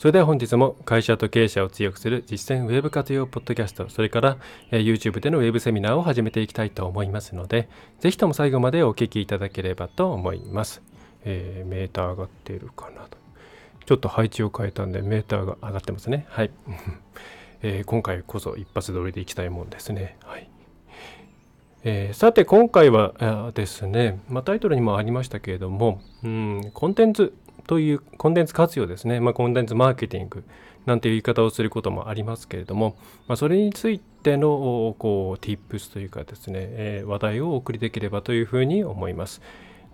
それでは本日も会社と経営者を強くする実践ウェブ活用ポッドキャストそれから、YouTube でのウェブセミナーを始めていきたいと思いますのでぜひとも最後までお聞きいただければと思います、えー、メーター上がっているかなと。ちょっと配置を変えたんでメーターが上がってますね。はい、えー、今回こそ一発撮りでいきたいもんですね。はい。えー、さて今回はですね、まあ、タイトルにもありましたけれども、うん、コンテンツというコンテンツ活用ですね、まあ、コンテンツマーケティングなんていう言い方をすることもありますけれども、まあ、それについてのこう tips というかですね、えー、話題をお送りできればというふうに思います。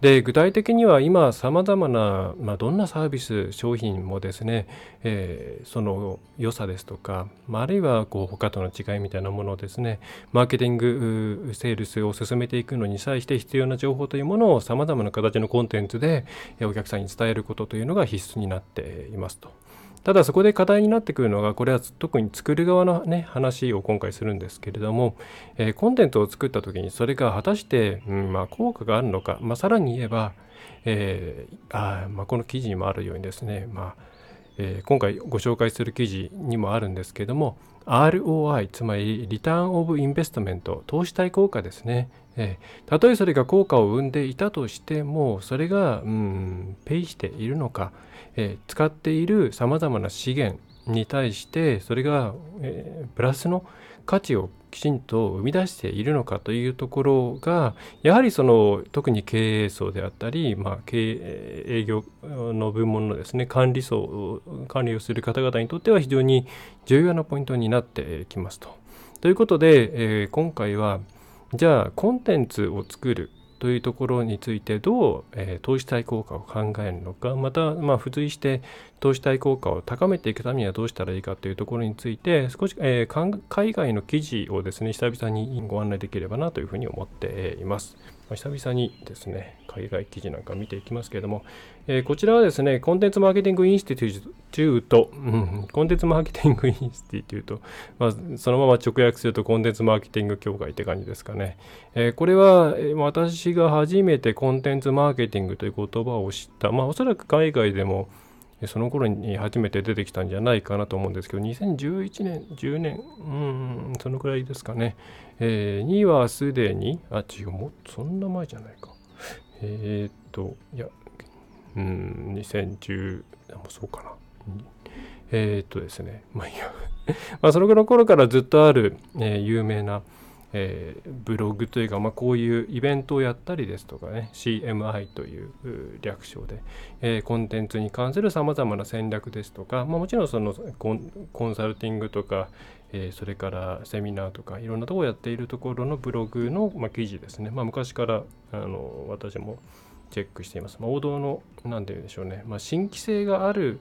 で具体的には今さまざまな、まあ、どんなサービス商品もですね、えー、その良さですとか、まあ、あるいはこう他との違いみたいなものをですねマーケティングセールスを進めていくのに際して必要な情報というものをさまざまな形のコンテンツでお客さんに伝えることというのが必須になっていますと。ただそこで課題になってくるのがこれは特に作る側のね話を今回するんですけれども、えー、コンテンツを作った時にそれが果たして、うんまあ、効果があるのか、まあ、さらに言えば、えー、あまあ、この記事にもあるようにですね、まあえー、今回ご紹介する記事にもあるんですけども ROI つまりリターンオブインベストメント投資対効果ですね。え、たとえそれが効果を生んでいたとしてもそれが、うん、ペイしているのか、えー、使っているさまざまな資源に対してそれが、えー、プラスの価値をきちんと生み出しているのかというところがやはりその特に経営層であったり、まあ、経営営業の部門のですね管理層管理をする方々にとっては非常に重要なポイントになってきますと。ということで、えー、今回はじゃあコンテンツを作るというところについてどう、えー、投資対効果を考えるのかまた、まあ、付随して投資対効果を高めていくためにはどうしたらいいかというところについて少し、えー、海外の記事をですね久々にご案内できればなというふうに思っています。ま、久々にですね海外記事なんか見ていきますけれども、えー、こちらはですね、コンテンツマーケティングインスティテュート、うん、コンテンツマーケティングインスティテュート、まあ、そのまま直訳するとコンテンツマーケティング協会って感じですかね。えー、これは、え、私が初めてコンテンツマーケティングという言葉を知った、まあ、おそらく海外でもその頃に初めて出てきたんじゃないかなと思うんですけど、2011年、10年、うん、そのくらいですかね。えー、にはすでに、あ、違う、もっとそんな前じゃないか。えー、っと、いや、うん、2010、もそうかな。えー、っとですね、まあいや、まあその頃からずっとある、えー、有名な、えー、ブログというか、まあ、こういうイベントをやったりですとかね CMI という略称で、えー、コンテンツに関するさまざまな戦略ですとか、まあ、もちろんそのコンサルティングとか、えー、それからセミナーとかいろんなところをやっているところのブログの、まあ、記事ですね、まあ、昔からあの私もチェックしています、まあ、王道の何て言うんでしょうね、まあ、新規性がある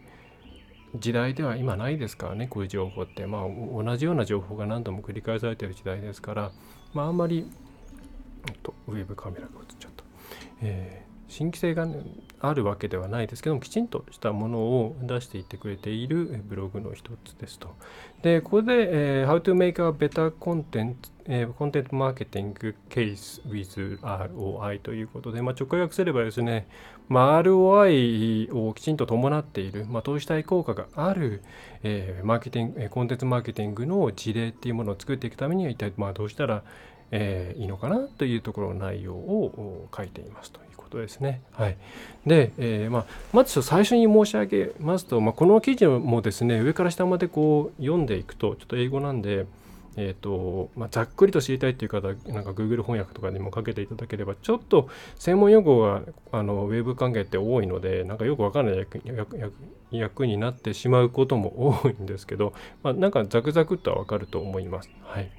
時代では今ないですからねこういう情報って。まあ同じような情報が何度も繰り返されてる時代ですからまああんまりとウェブカメラが映っちゃった、えー、新規性が、ね、あるわけではないですけどもきちんとしたものを出していってくれているブログの一つですと。でここで、えー、How to make a better content えー、コンテンツマーケティングケース with ROI ということで、まあ、直訳すればですね、まあ、ROI をきちんと伴っている、まあ、投資対効果がある、えー、マーケティング、コンテンツマーケティングの事例っていうものを作っていくためには一体まあどうしたら、えー、いいのかなというところの内容を書いていますということですね。はい、で、えーまあ、まず最初に申し上げますと、まあ、この記事もですね上から下までこう読んでいくとちょっと英語なんで、えーとまあ、ざっくりと知りたいっていう方なんか Google 翻訳とかにもかけていただければちょっと専門用語があのウェブ関係って多いのでなんかよくわからない役役役になってしまうことも多いんですけど、まあ、なんかザクザクっとはわかると思います。はい、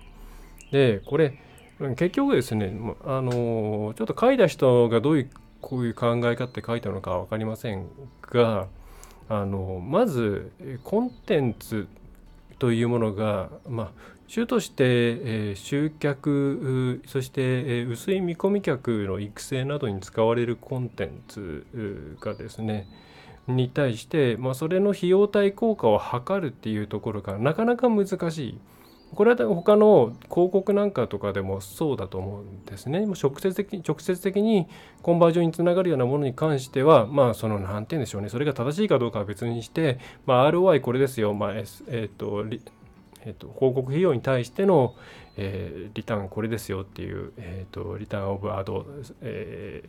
でこれ結局ですねあのちょっと書いた人がどういうこういう考え方って書いたのか分かりませんがあのまずコンテンツというものが、まあ、主として、え、集客そして、え、薄い見込み客の育成などに使われるコンテンツがですねに対して、まあ、それの費用対効果を測るっていうところがなかなか難しい。これは他の広告なんかとかでもそうだと思うんですね。直接的直接的にコンバージョンにつながるようなものに関しては、まあ、その、なんて言うんでしょうね。それが正しいかどうかは別にして、まあ、ROI これですよ。まあ、えっ、ー、と、えーと、広告費用に対しての、えー、リターンこれですよっていう、えーと、リターンオブアド、えー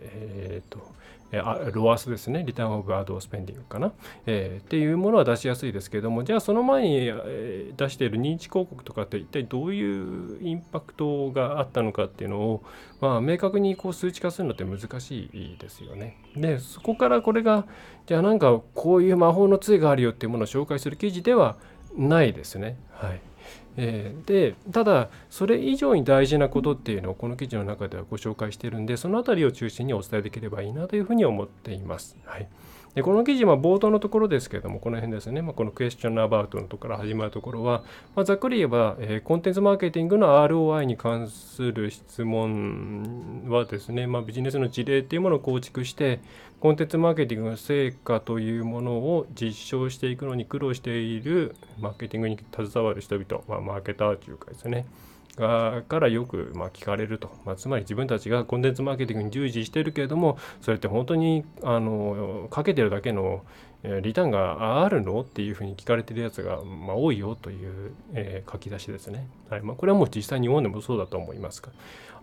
えーとえ、ロアスですねリターンオブアドスペンディングかな、えー、っていうものは出しやすいですけどもじゃあその前に、出している認知広告とかって一体どういうインパクトがあったのかっていうのを、まあ、明確にこう数値化するのって難しいですよね。でそこからこれがじゃあなんかこういう魔法の杖があるよっていうものを紹介する記事ではないですね。はいえー、でただそれ以上に大事なことっていうのをこの記事の中ではご紹介してるんでその辺りを中心にお伝えできればいいなというふうに思っています。はいでこの記事は冒頭のところですけれども、この辺ですね、まあ、このクエスチョンアバウトのところから始まるところは、まあ、ざっくり言えば、えー、コンテンツマーケティングの ROI に関する質問はですね、まあ、ビジネスの事例っていうものを構築して、コンテンツマーケティングの成果というものを実証していくのに苦労しているマーケティングに携わる人々、まあ、マーケターというかですね、からよくま聞かれると、まあ、つまり自分たちがコンテンツマーケティングに従事してるけれどもそれって本当にあのかけてるだけのリターンがあるの？っていうふうに聞かれてるやつが、まあ、多いよという、えー、書き出しですね。はいまあ、これはもう実際に日本でもそうだと思いますが。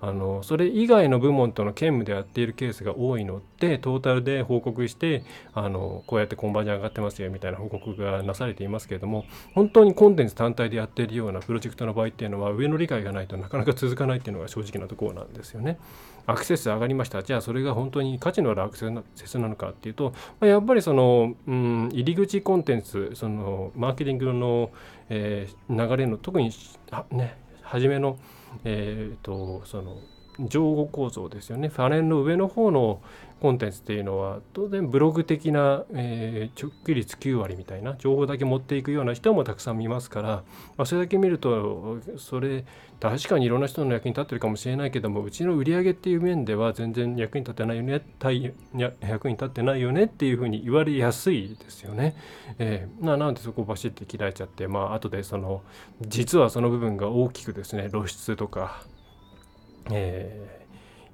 あのそれ以外の部門との兼務でやっているケースが多いのでトータルで報告してあのこうやってコンバージョン上がってますよみたいな報告がなされていますけれども本当にコンテンツ単体でやっているようなプロジェクトの場合っていうのは上の理解がないとなかなか続かないっていうのが正直なところなんですよね。アクセス上がりましたじゃあそれが本当に価値のあるアクセスなのかっていうと、ま、やっぱりその、うん、入り口コンテンツそのマーケティングの、えー、流れの特にね初めのえーと、その上後構造ですよね。ファレンの上の方のコンテンツっていうのは当然ブログ的な、えー、直帰率9割みたいな情報だけ持っていくような人もたくさん見ますから、まあ、それだけ見るとそれ確かにいろんな人の役に立ってるかもしれないけどもうちの売り上げっていう面では全然役に立ってないよね役に立ってないよねっていうふうに言われやすいですよね。えー、ななんでそこをバシッて切られちゃってまあ後でその実はその部分が大きくですね露出とかえー、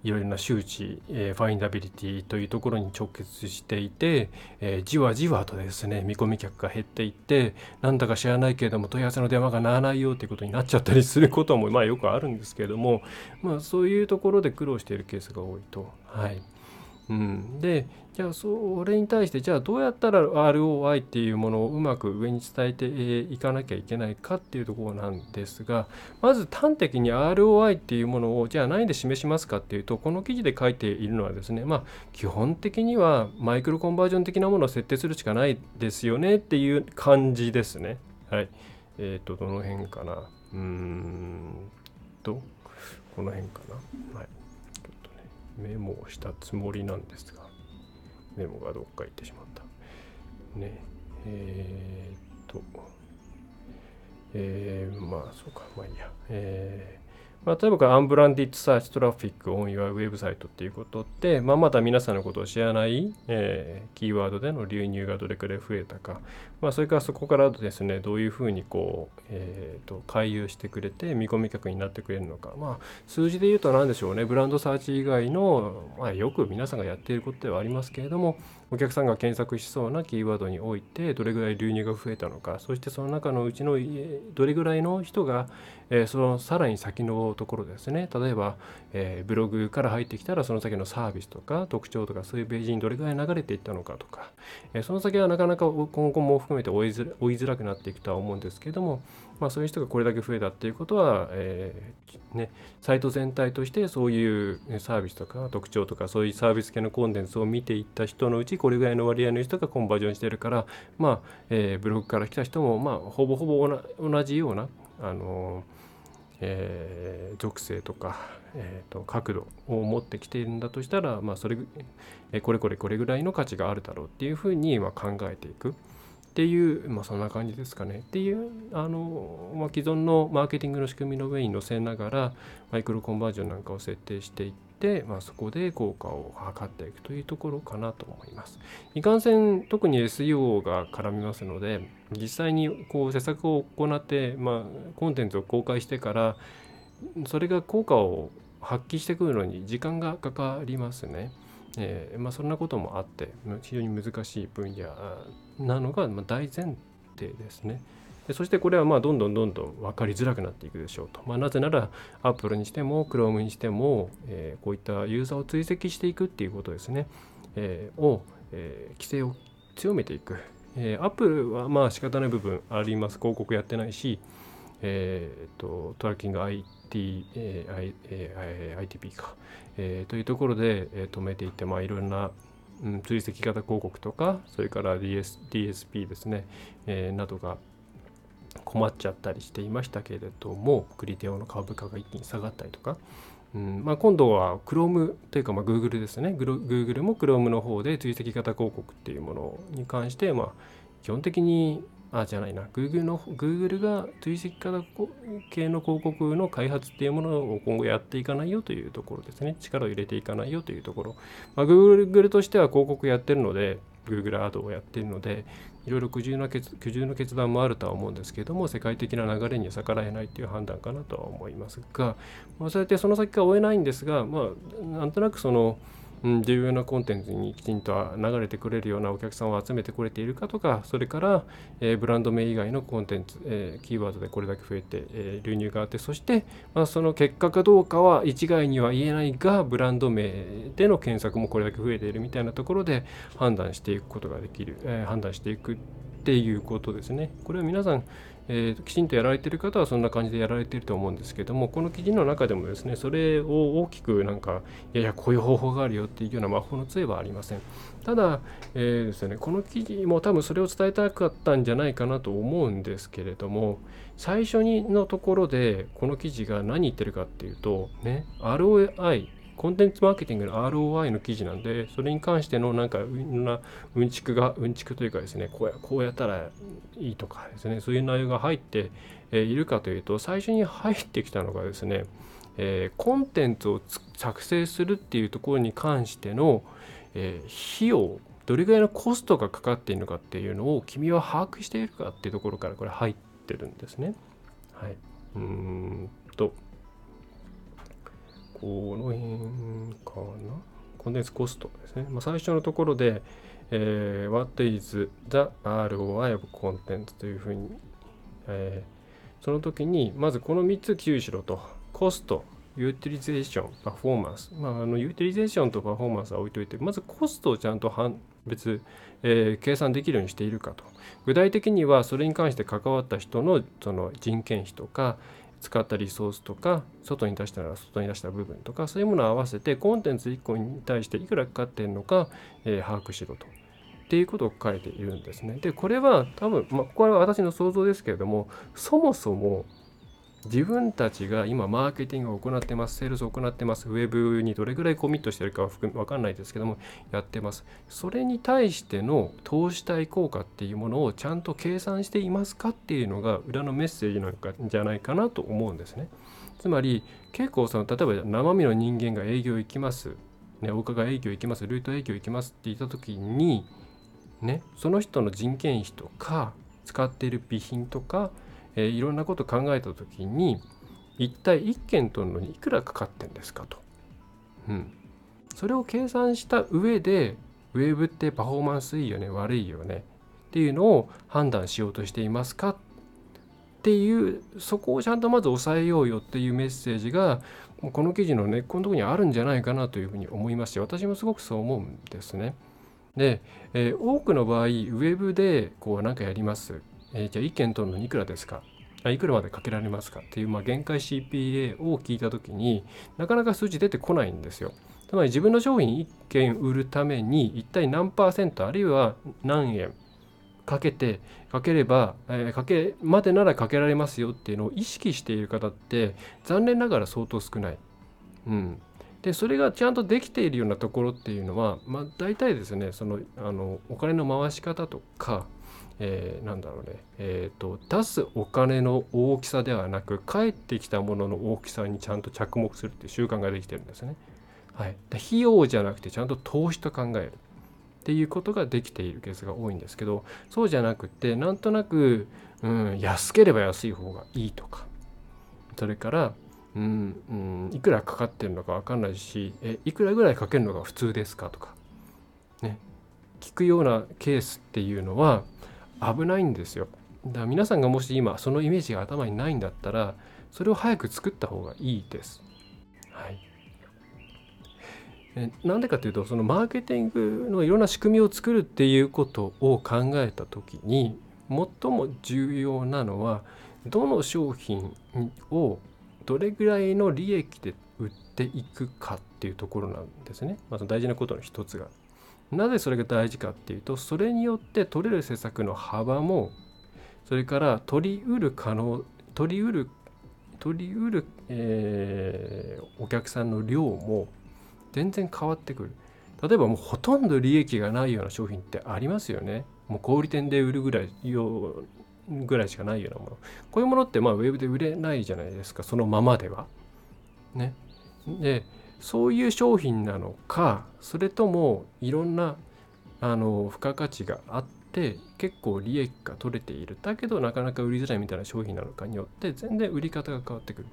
いろいろな周知、えー、ファインダビリティというところに直結していて、えー、じわじわとですね見込み客が減っていってなんだか知らないけれども問い合わせの電話が鳴らないよということになっちゃったりすることもまあよくあるんですけれども、まあ、そういうところで苦労しているケースが多いと。はいうん、でじゃあそれに対してじゃあどうやったら ROI っていうものをうまく上に伝えていかなきゃいけないかっていうところなんですがまず端的に ROI っていうものをじゃあ何で示しますかっていうとこの記事で書いているのはですねまあ基本的にはマイクロコンバージョン的なものを設定するしかないですよねっていう感じですね。はい。えっ、ー、とどの辺かなうーんとこの辺かな。はい。メモをしたつもりなんですがメモがどっか行ってしまった。ねえー、っとえー、まあそうかまあいいや。えまあ、例えばアンブランディッドサーチトラフィックオン your ウェブサイトっていうことって、まあ、まだ皆さんのことを知らない、えー、キーワードでの流入がどれくらい増えたか、まあ、それからそこからですねどういうふうにこう、えーと、回遊してくれて見込み客になってくれるのか、まあ、数字で言うと何でしょうね。ブランドサーチ以外の、まあ、よく皆さんがやっていることではありますけれどもお客さんが検索しそうなキーワードにおいてどれぐらい流入が増えたのかそしてその中のうちのどれぐらいの人が、え、そのさらに先のところですね。例えば、え、ブログから入ってきたらその先のサービスとか特徴とかそういうページにどれぐらい流れていったのかとか、え、その先はなかなか今後も含めて追いづらくなっていくとは思うんですけどもまあ、そういう人がこれだけ増えたっていうことは、えー、ね、サイト全体としてそういうサービスとか特徴とかそういうサービス系のコンテンツを見ていった人のうちこれぐらいの割合の人がコンバージョンしてるから、まあえー、ブログから来た人も、まあ、ほぼほぼ同じような、あのえー、属性とか、えーと、角度を持ってきているんだとしたら、まあ、それこれこれこれぐらいの価値があるだろうっていうふうにま考えていく。っていう、まあ、そんな感じですかねっていうあの、まあ、既存のマーケティングの仕組みの上に乗せながらマイクロコンバージョンなんかを設定していって、まあ、そこで効果を測っていくというところかなと思います。いかんせん特に SEO が絡みますので実際にこう施策を行って、まあ、コンテンツを公開してからそれが効果を発揮してくるのに時間がかかりますね。えーまあ、そんなこともあって非常に難しい分野なのが大前提ですね。でそしてこれはまあどんどんどんどん分かりづらくなっていくでしょうと。まあ、なぜなら Apple にしても Chrome にしても、えー、こういったユーザーを追跡していくっていうことですね、えー、を、えー、規制を強めていく。えー、Apple はまあ仕方ない部分あります。広告やってないし、えー、とトラッキング IT、ええ、I. T. P. か、えー、というところで、えー、止めていって、まあ、いろんな、うん、追跡型広告とかそれから DS DSP ですね、えー、などが困っちゃったりしていましたけれどもクリテオの株価が一気に下がったりとか、うんまあ、今度は Chrome というかまあ Google ですね Google も Chrome の方で追跡型広告っていうものに関してまあ基本的にあ、じゃないな、Google の、Google が追跡型系の広告の開発っていうものを今後やっていかないよというところですね。力を入れていかないよというところ。まあ、Google としては広告やってるので、Google アードをやってるので、いろいろ苦渋な決苦渋の決断もあるとは思うんですけども、世界的な流れに逆らえないという判断かなとは思いますが、まあ、そうやってその先が追えないんですが、まあ、なんとなくその、うん、重要なコンテンツにきちんと流れてくれるようなお客さんを集めてくれているかとか、それから、えー、ブランド名以外のコンテンツ、えー、キーワードでこれだけ増えて、えー、流入があって、そして、まあ、その結果かどうかは一概には言えないが、ブランド名での検索もこれだけ増えているみたいなところで判断していくことができる、え判断していくっていうことですね。これは皆さん、えー、きちんとやられてる方はそんな感じでやられてると思うんですけどもこの記事の中でもですねそれを大きくなんかいやいやこういう方法があるよっていうような魔法の杖はありません。ただ、えー、ですね、この記事も多分それを伝えたかったんじゃないかなと思うんですけれども最初にのところでこの記事が何言ってるかっていうとね ROI コンテンツマーケティングの ROI の記事なんで、それに関してのなんかいろんなうんちくが、うんちくというかですね、こうやこうやったらいいとかですね、そういう内容が入っているかというと、最初に入ってきたのがですね、えー、コンテンツを作成するっていうところに関しての、えー、費用、どれぐらいのコストがかかっているのかっていうのを君は把握しているかっていうところからこれ入ってるんですね。はい。うんと。この辺かな？コンテンツコストですね。まあ、最初のところで、えー、What is the ROI of content というふうに、えー、その時に、まずこの3つ記入しろと。コスト、 utilization、パフォーマンス。まあ、あの utilization とパフォーマンスは置いといて、まずコストをちゃんと判別、えー、計算できるようにしているかと。具体的にはそれに関して関わった人のその人件費とか、使ったリソースとか外に出したら外に出した部分とかそういうものを合わせてコンテンツ1個に対していくらかかってんのか、えー、把握しろと。っていうことを書いているんですね。でこれは多分、まあ、これは私の想像ですけれどもそもそも自分たちが今マーケティングを行ってます、セールスを行ってます、ウェブにどれぐらいコミットしてるかは分かんないですけども、やってます。それに対しての投資対効果っていうものをちゃんと計算していますかっていうのが裏のメッセージなんかじゃないかなと思うんですね。つまり結構その例えば生身の人間が営業行きます、ね、お伺い営業行きます、ルート営業行きますって言った時に、ね、その人の人件費とか使っている備品とかえー、いろんなこと考えた時に一体1件取るのにいくらかかってんですかと。うん。それを計算した上でウェブってパフォーマンスいいよね悪いよねっていうのを判断しようとしていますか？っていうそこをちゃんとまず抑えようよっていうメッセージがこの記事の根っこのとこにあるんじゃないかなというふうに思いますし私もすごくそう思うんですね。で、えー、多くの場合ウェブでこうなんかやりますえー、じゃあ1件取るのにいくらですか？あいくらまでかけられますか？っていう、まあ、限界 CPA を聞いたときになかなか数字出てこないんですよ。つまり自分の商品1件売るために一体何パーセントあるいは何円かけてかければ、えー、かけまでならかけられますよっていうのを意識している方って残念ながら相当少ない。うん、でそれがちゃんとできているようなところっていうのは、まあ、大体ですねそのあのお金の回し方とか、えー、なんだろうね、えーと、出すお金の大きさではなく返ってきたものの大きさにちゃんと着目するっていう習慣ができてるんですね。はい、費用じゃなくてちゃんと投資と考えるっていうことができているケースが多いんですけどそうじゃなくてなんとなく、うん、安ければ安い方がいいとか。それからうん、うん、いくらかかってるのか分かんないしえいくらぐらいかけるのが普通ですかとか。ね。聞くようなケースっていうのは危ないんですよだから皆さんがもし今そのイメージが頭にないんだったらそれを早く作った方がいいです。はい、なんでかというとそのマーケティングのいろんな仕組みを作るっていうことを考えた時に最も重要なのはどの商品をどれぐらいの利益で売っていくかっていうところなんですね。まず大事なことの一つが。なぜそれが大事かっていうとそれによって取れる施策の幅もそれから取りうる可能取りうる取りうる、えー、お客さんの量も全然変わってくる。例えばもうほとんど利益がないような商品ってありますよね。もう小売店で売るぐらいよぐらいしかないようなもの。こういうものってまあウェブで売れないじゃないですか、そのままでは。ね。で、そういう商品なのか、それともいろんなあの付加価値があって結構利益が取れている。だけどなかなか売りづらいみたいな商品なのかによって全然売り方が変わってくる。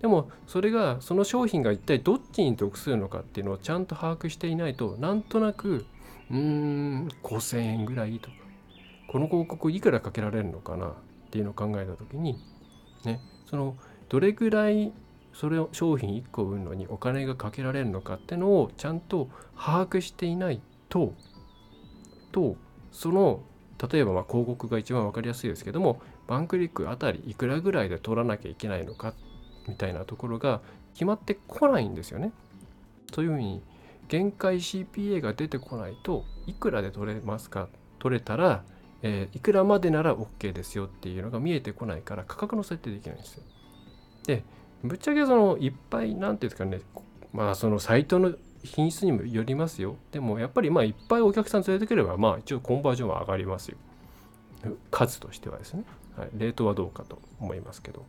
でもそれがその商品が一体どっちに得するのかっていうのをちゃんと把握していないとなんとなくうーん5,000円ぐらいとかこの広告いくらかけられるのかなっていうのを考えた時にねそのどれぐらいそれを商品1個売るのにお金がかけられるのかってのをちゃんと把握していないととその例えばま広告が一番分かりやすいですけどもワンクリックあたりいくらぐらいで取らなきゃいけないのかみたいなところが決まってこないんですよね。そういうふうに限界 CPA が出てこないといくらで取れますか取れたら、えー、いくらまでなら OK ですよっていうのが見えてこないから価格の設定できないんですよ。でぶっちゃけそのいっぱい何ていうんですかねまあそのサイトの品質にもよりますよ。でもやっぱりまあいっぱいお客さん連れてくればまあ一応コンバージョンは上がりますよ。数としてはですね。はい、レートはどうかと思いますけど。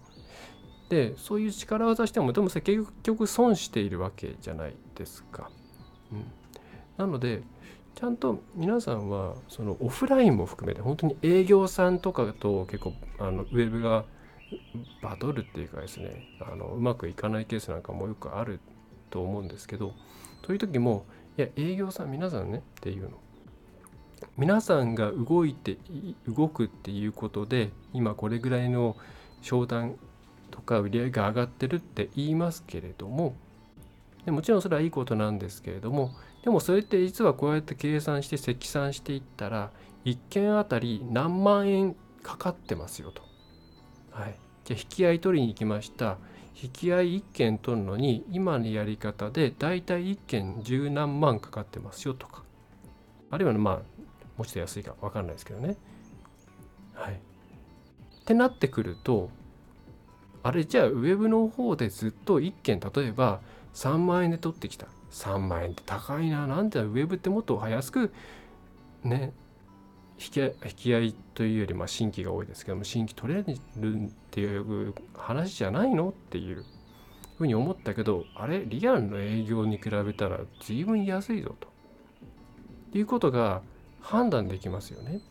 でそういう力技してもでも結局損しているわけじゃないですか。うん、なのでちゃんと皆さんはそのオフラインも含めて本当に営業さんとかと結構あのウェブがバトルっていうかですねあのうまくいかないケースなんかもよくあると思うんですけどそういう時もいや営業さん皆さんねっていうの皆さんが動いて動くっていうことで今これぐらいの商談とか売り上げが上がってるって言いますけれどもでもちろんそれはいいことなんですけれどもでもそれって実はこうやって計算して積算していったら1件あたり何万円かかってますよと。はい、じゃ引き合い取りに行きました。引き合い1件取るのに今のやり方でだいたい1件十何万かかってますよとかあるいはまあもうちょっと安いか分かんないですけどね。はい。ってなってくるとあれじゃあウェブの方でずっと1件例えば3万円で取ってきた3万円って高いななんてウェブってもっと安くね引き合いというよりまあ新規が多いですけども新規取れるっていう話じゃないのっていうふうに思ったけどあれ？リアルの営業に比べたら随分安いぞということが判断できますよね。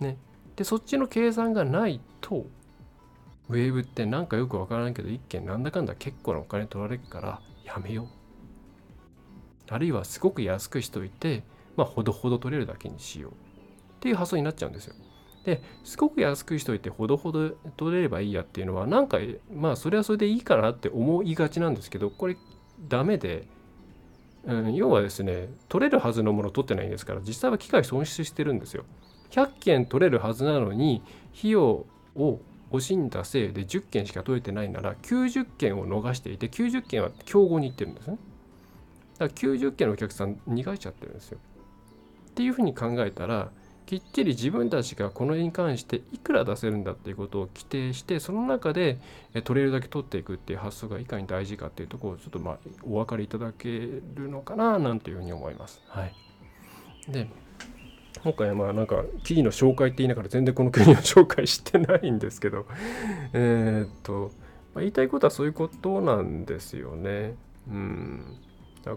ねでそっちの計算がないとウェーブってなんかよくわからんけど一件なんだかんだ結構なお金取られるからやめよう。あるいはすごく安くしといて、まあ、ほどほど取れるだけにしようっていう発想になっちゃうんですよ。ですごく安くしといてほどほど取れればいいやっていうのはなんかまあそれはそれでいいかなって思いがちなんですけどこれダメで、うん、要はですね取れるはずのもの取ってないんですから実際は機械損失してるんですよ。100件取れるはずなのに費用を惜しんだせいで10件しか取れてないなら90件を逃していて90件は競合に行ってるんですね。だから90件のお客さん逃がしちゃってるんですよ。っていうふうに考えたらきっちり自分たちがこの絵に関していくら出せるんだっていうことを規定してその中で取れるだけ取っていくっていう発想がいかに大事かっていうところをちょっとまあお分かりいただけるのかななんていうふうに思います。はい、で今回はまあなんか記事の紹介って言いながら全然この国の紹介してないんですけど えっと、まあ、言いたいことはそういうことなんですよね。うん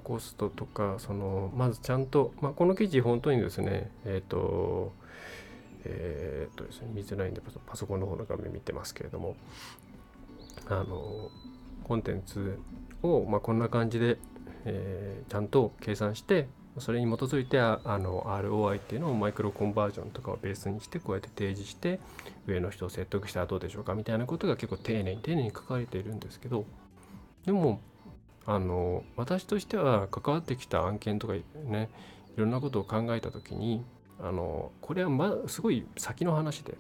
コストとかそのまずちゃんと、まあ、この記事本当にですねえっ、ー、とえっ、ー、とですね見づらいんでパソコンの方の画面見てますけれどもあのコンテンツを、まあ、こんな感じで、えー、ちゃんと計算してそれに基づいてあの ROI っていうのをマイクロコンバージョンとかをベースにしてこうやって提示して上の人を説得したらどうでしょうかみたいなことが結構丁寧に丁寧に書かれているんですけどでもあの私としては関わってきた案件とかねいろんなことを考えた時にあのこれはますごい先の話で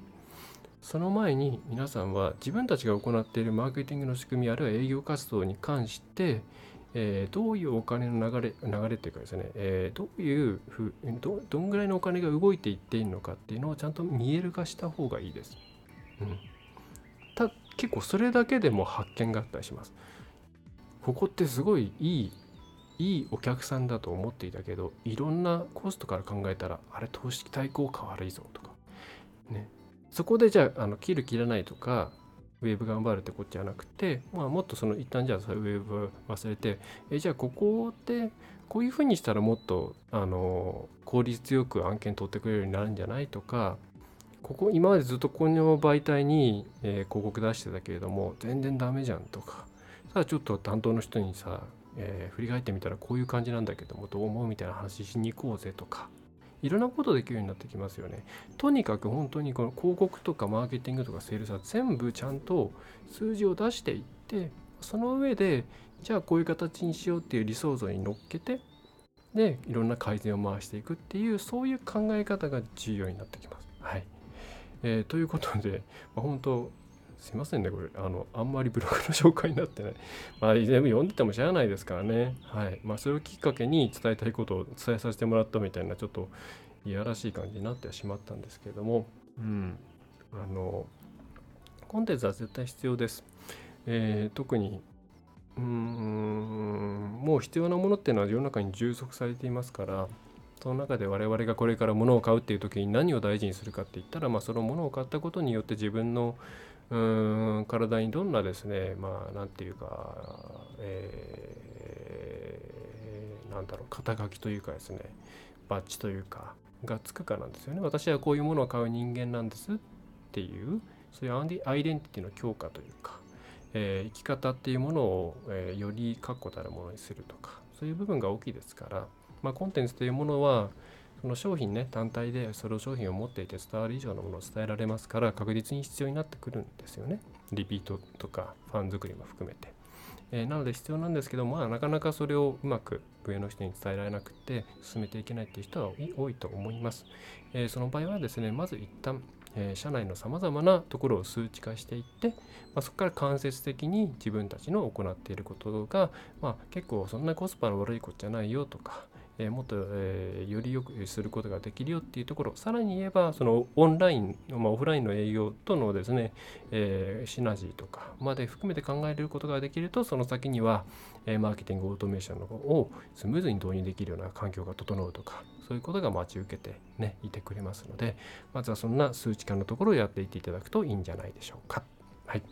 その前に皆さんは自分たちが行っているマーケティングの仕組みあるいは営業活動に関して、えー、どういうお金の流れ流れっていうかですね、えー、どういうふどどんぐらいのお金が動いていっているのかっていうのをちゃんと見える化した方がいいです。うん、た結構それだけでも発見があったりします。ここってすごいいいいいお客さんだと思っていたけどいろんなコストから考えたらあれ投資対効果悪いぞとか。ね。そこでじゃああの切る切らないとかウェブ頑張るってこっちじゃなくて、まあ、もっとその一旦じゃあウェブ忘れてえじゃあここってこういうふうにしたらもっとあの効率よく案件取ってくれるようになるんじゃないとかここ今までずっとこの媒体に、えー、広告出してたけれども全然ダメじゃんとか。ただちょっと担当の人にさ、えー、振り返ってみたらこういう感じなんだけどもどう思うみたいな話しに行こうぜとかいろんなことできるようになってきますよね。とにかく本当にこの広告とかマーケティングとかセールスは全部ちゃんと数字を出していってその上でじゃあこういう形にしようっていう理想像に乗っけてでいろんな改善を回していくっていうそういう考え方が重要になってきます。はい、えー、ということで、まあ、本当すいませんね、これ、あの、あんまりブログの紹介になってない。まあ、全部読んでても知らないですからね。はい。まあ、それをきっかけに伝えたいことを伝えさせてもらったみたいな、ちょっといやらしい感じになってはしまったんですけれども、うん。あの、コンテンツは絶対必要です。えー、特に、うん、もう必要なものっていうのは世の中に充足されていますから、その中で我々がこれから物を買うっていう時に何を大事にするかって言ったら、まあ、その物を買ったことによって自分のうん体にどんなですねまあなんていうか、えー、なんだろう肩書きというかですねバッジというかがつくかなんですよね。私はこういうものを買う人間なんですっていうそういうアイデンティティの強化というか、えー、生き方っていうものを、えー、より確固たるものにするとかそういう部分が大きいですから、まあ、コンテンツというものはその商品ね単体でその商品を持っていて伝わる以上のものを伝えられますから確実に必要になってくるんですよね。リピートとかファン作りも含めて、えー、なので必要なんですけどまあなかなかそれをうまく上の人に伝えられなくて進めていけないっていう人は多いと思います、えー、その場合はですねまず一旦え、社内のさまざまなところを数値化していって、まあ、そこから間接的に自分たちの行っていることが、まあ、結構そんなコスパの悪いことじゃないよとか、え、もっと、えー、より良くすることができるよっていうところさらに言えばそのオンライン、まあ、オフラインの営業とのですね、え、シナジーとかまで含めて考えることができるとその先には、え、マーケティングオートメーションのをスムーズに導入できるような環境が整うとかそういうことが待ち受けてねいてくれますのでまずはそんな数値化のところをやっていっていただくといいんじゃないでしょうか。はい。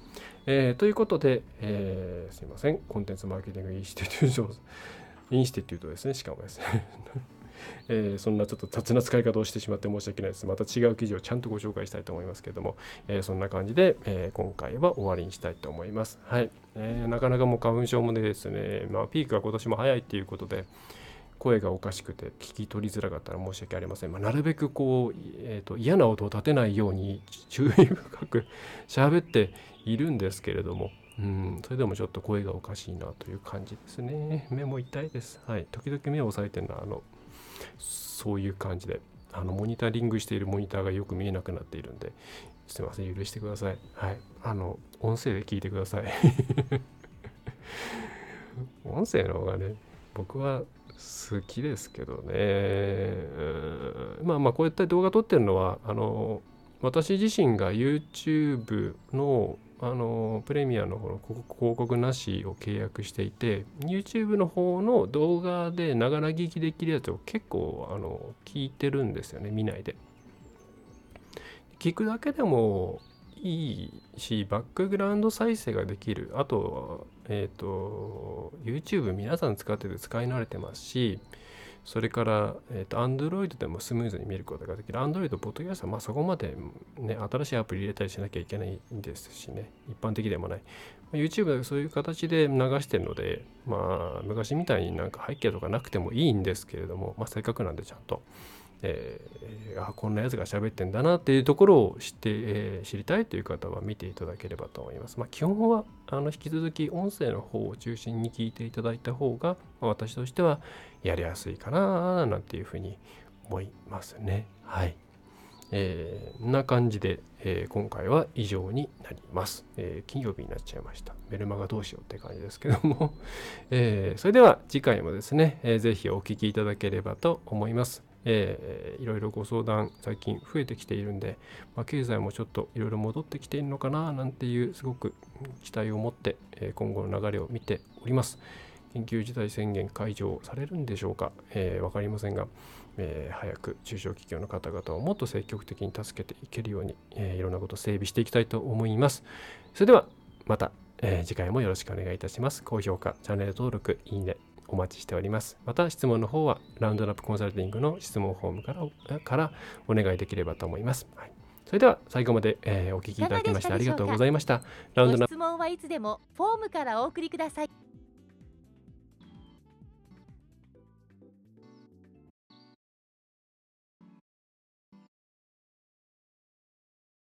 えー、ということで、えー、すいません。コンテンツマーケティングインスティテューションインスティテュートですね、しかもですね。えー、そんなちょっと雑な使い方をしてしまって申し訳ないです。また違う記事をちゃんとご紹介したいと思いますけれども、えー、そんな感じで、えー、今回は終わりにしたいと思います。はい。えなかなかもう花粉症もですね、まあ、ピークは今年も早いっていうことで、声がおかしくて聞き取りづらかったら申し訳ありません。まあ、なるべくこう、えーと、嫌な音を立てないように注意深く喋っているんですけれども、うん、それでもちょっと声がおかしいなという感じですね。目も痛いです。はい。時々目を押さえてるのは、あの、そういう感じで、あの、モニタリングしているモニターがよく見えなくなっているんで、すいません、許してください。はい。あの、音声で聞いてください。音声の方がね、僕は好きですけどね。まあまあこういった動画撮ってるのはあの私自身が YouTube のあのプレミアのの広告なしを契約していて YouTube の方の動画でながら聞きできるやつを結構あの聞いてるんですよね見ないで。聞くだけでもいいしバックグラウンド再生ができる。あとえっ、ー、と YouTube 皆さん使ってて使い慣れてますしそれから、えーと、Android でもスムーズに見ることができる。Android、ポッドキャストは、まあ、そこまで、ね、新しいアプリ入れたりしなきゃいけないんですしね、一般的でもないま。YouTube でそういう形で流してるので、まあ、昔みたいになんか背景とかなくてもいいんですけれども、まあ、せっかくなんでちゃんと、えー、あこんなやつが喋ってんだなっていうところを知って、えー、知りたいという方は見ていただければと思います。まあ、基本はあの引き続き音声の方を中心に聞いていただいた方が、まあ、私としてはやりやすいかななんていうふうに思いますね。はい。えー、な感じで、えー、今回は以上になります、えー、金曜日になっちゃいました。メルマガどうしようって感じですけども、えそれでは次回もですね、えー、ぜひお聞きいただければと思います。えー、いろいろご相談最近増えてきているんで、まあ、経済もちょっといろいろ戻ってきているのかななんていうすごく期待を持って、えー、今後の流れを見ております。緊急事態宣言解除されるんでしょうか、えー、分かりませんが、えー、早く中小企業の方々をもっと積極的に助けていけるように、えー、いろんなこと整備していきたいと思います。それではまた、え次回もよろしくお願いいたします。高評価、チャンネル登録、いいね、お待ちしております。また質問の方はラウンドラップコンサルティングの質問フォームからからお願いできればと思います。はい、それでは最後まで、えー、お聞きいただきましてありがとうございました。ラウンドラップ質問はいつでもフォームからお送りください。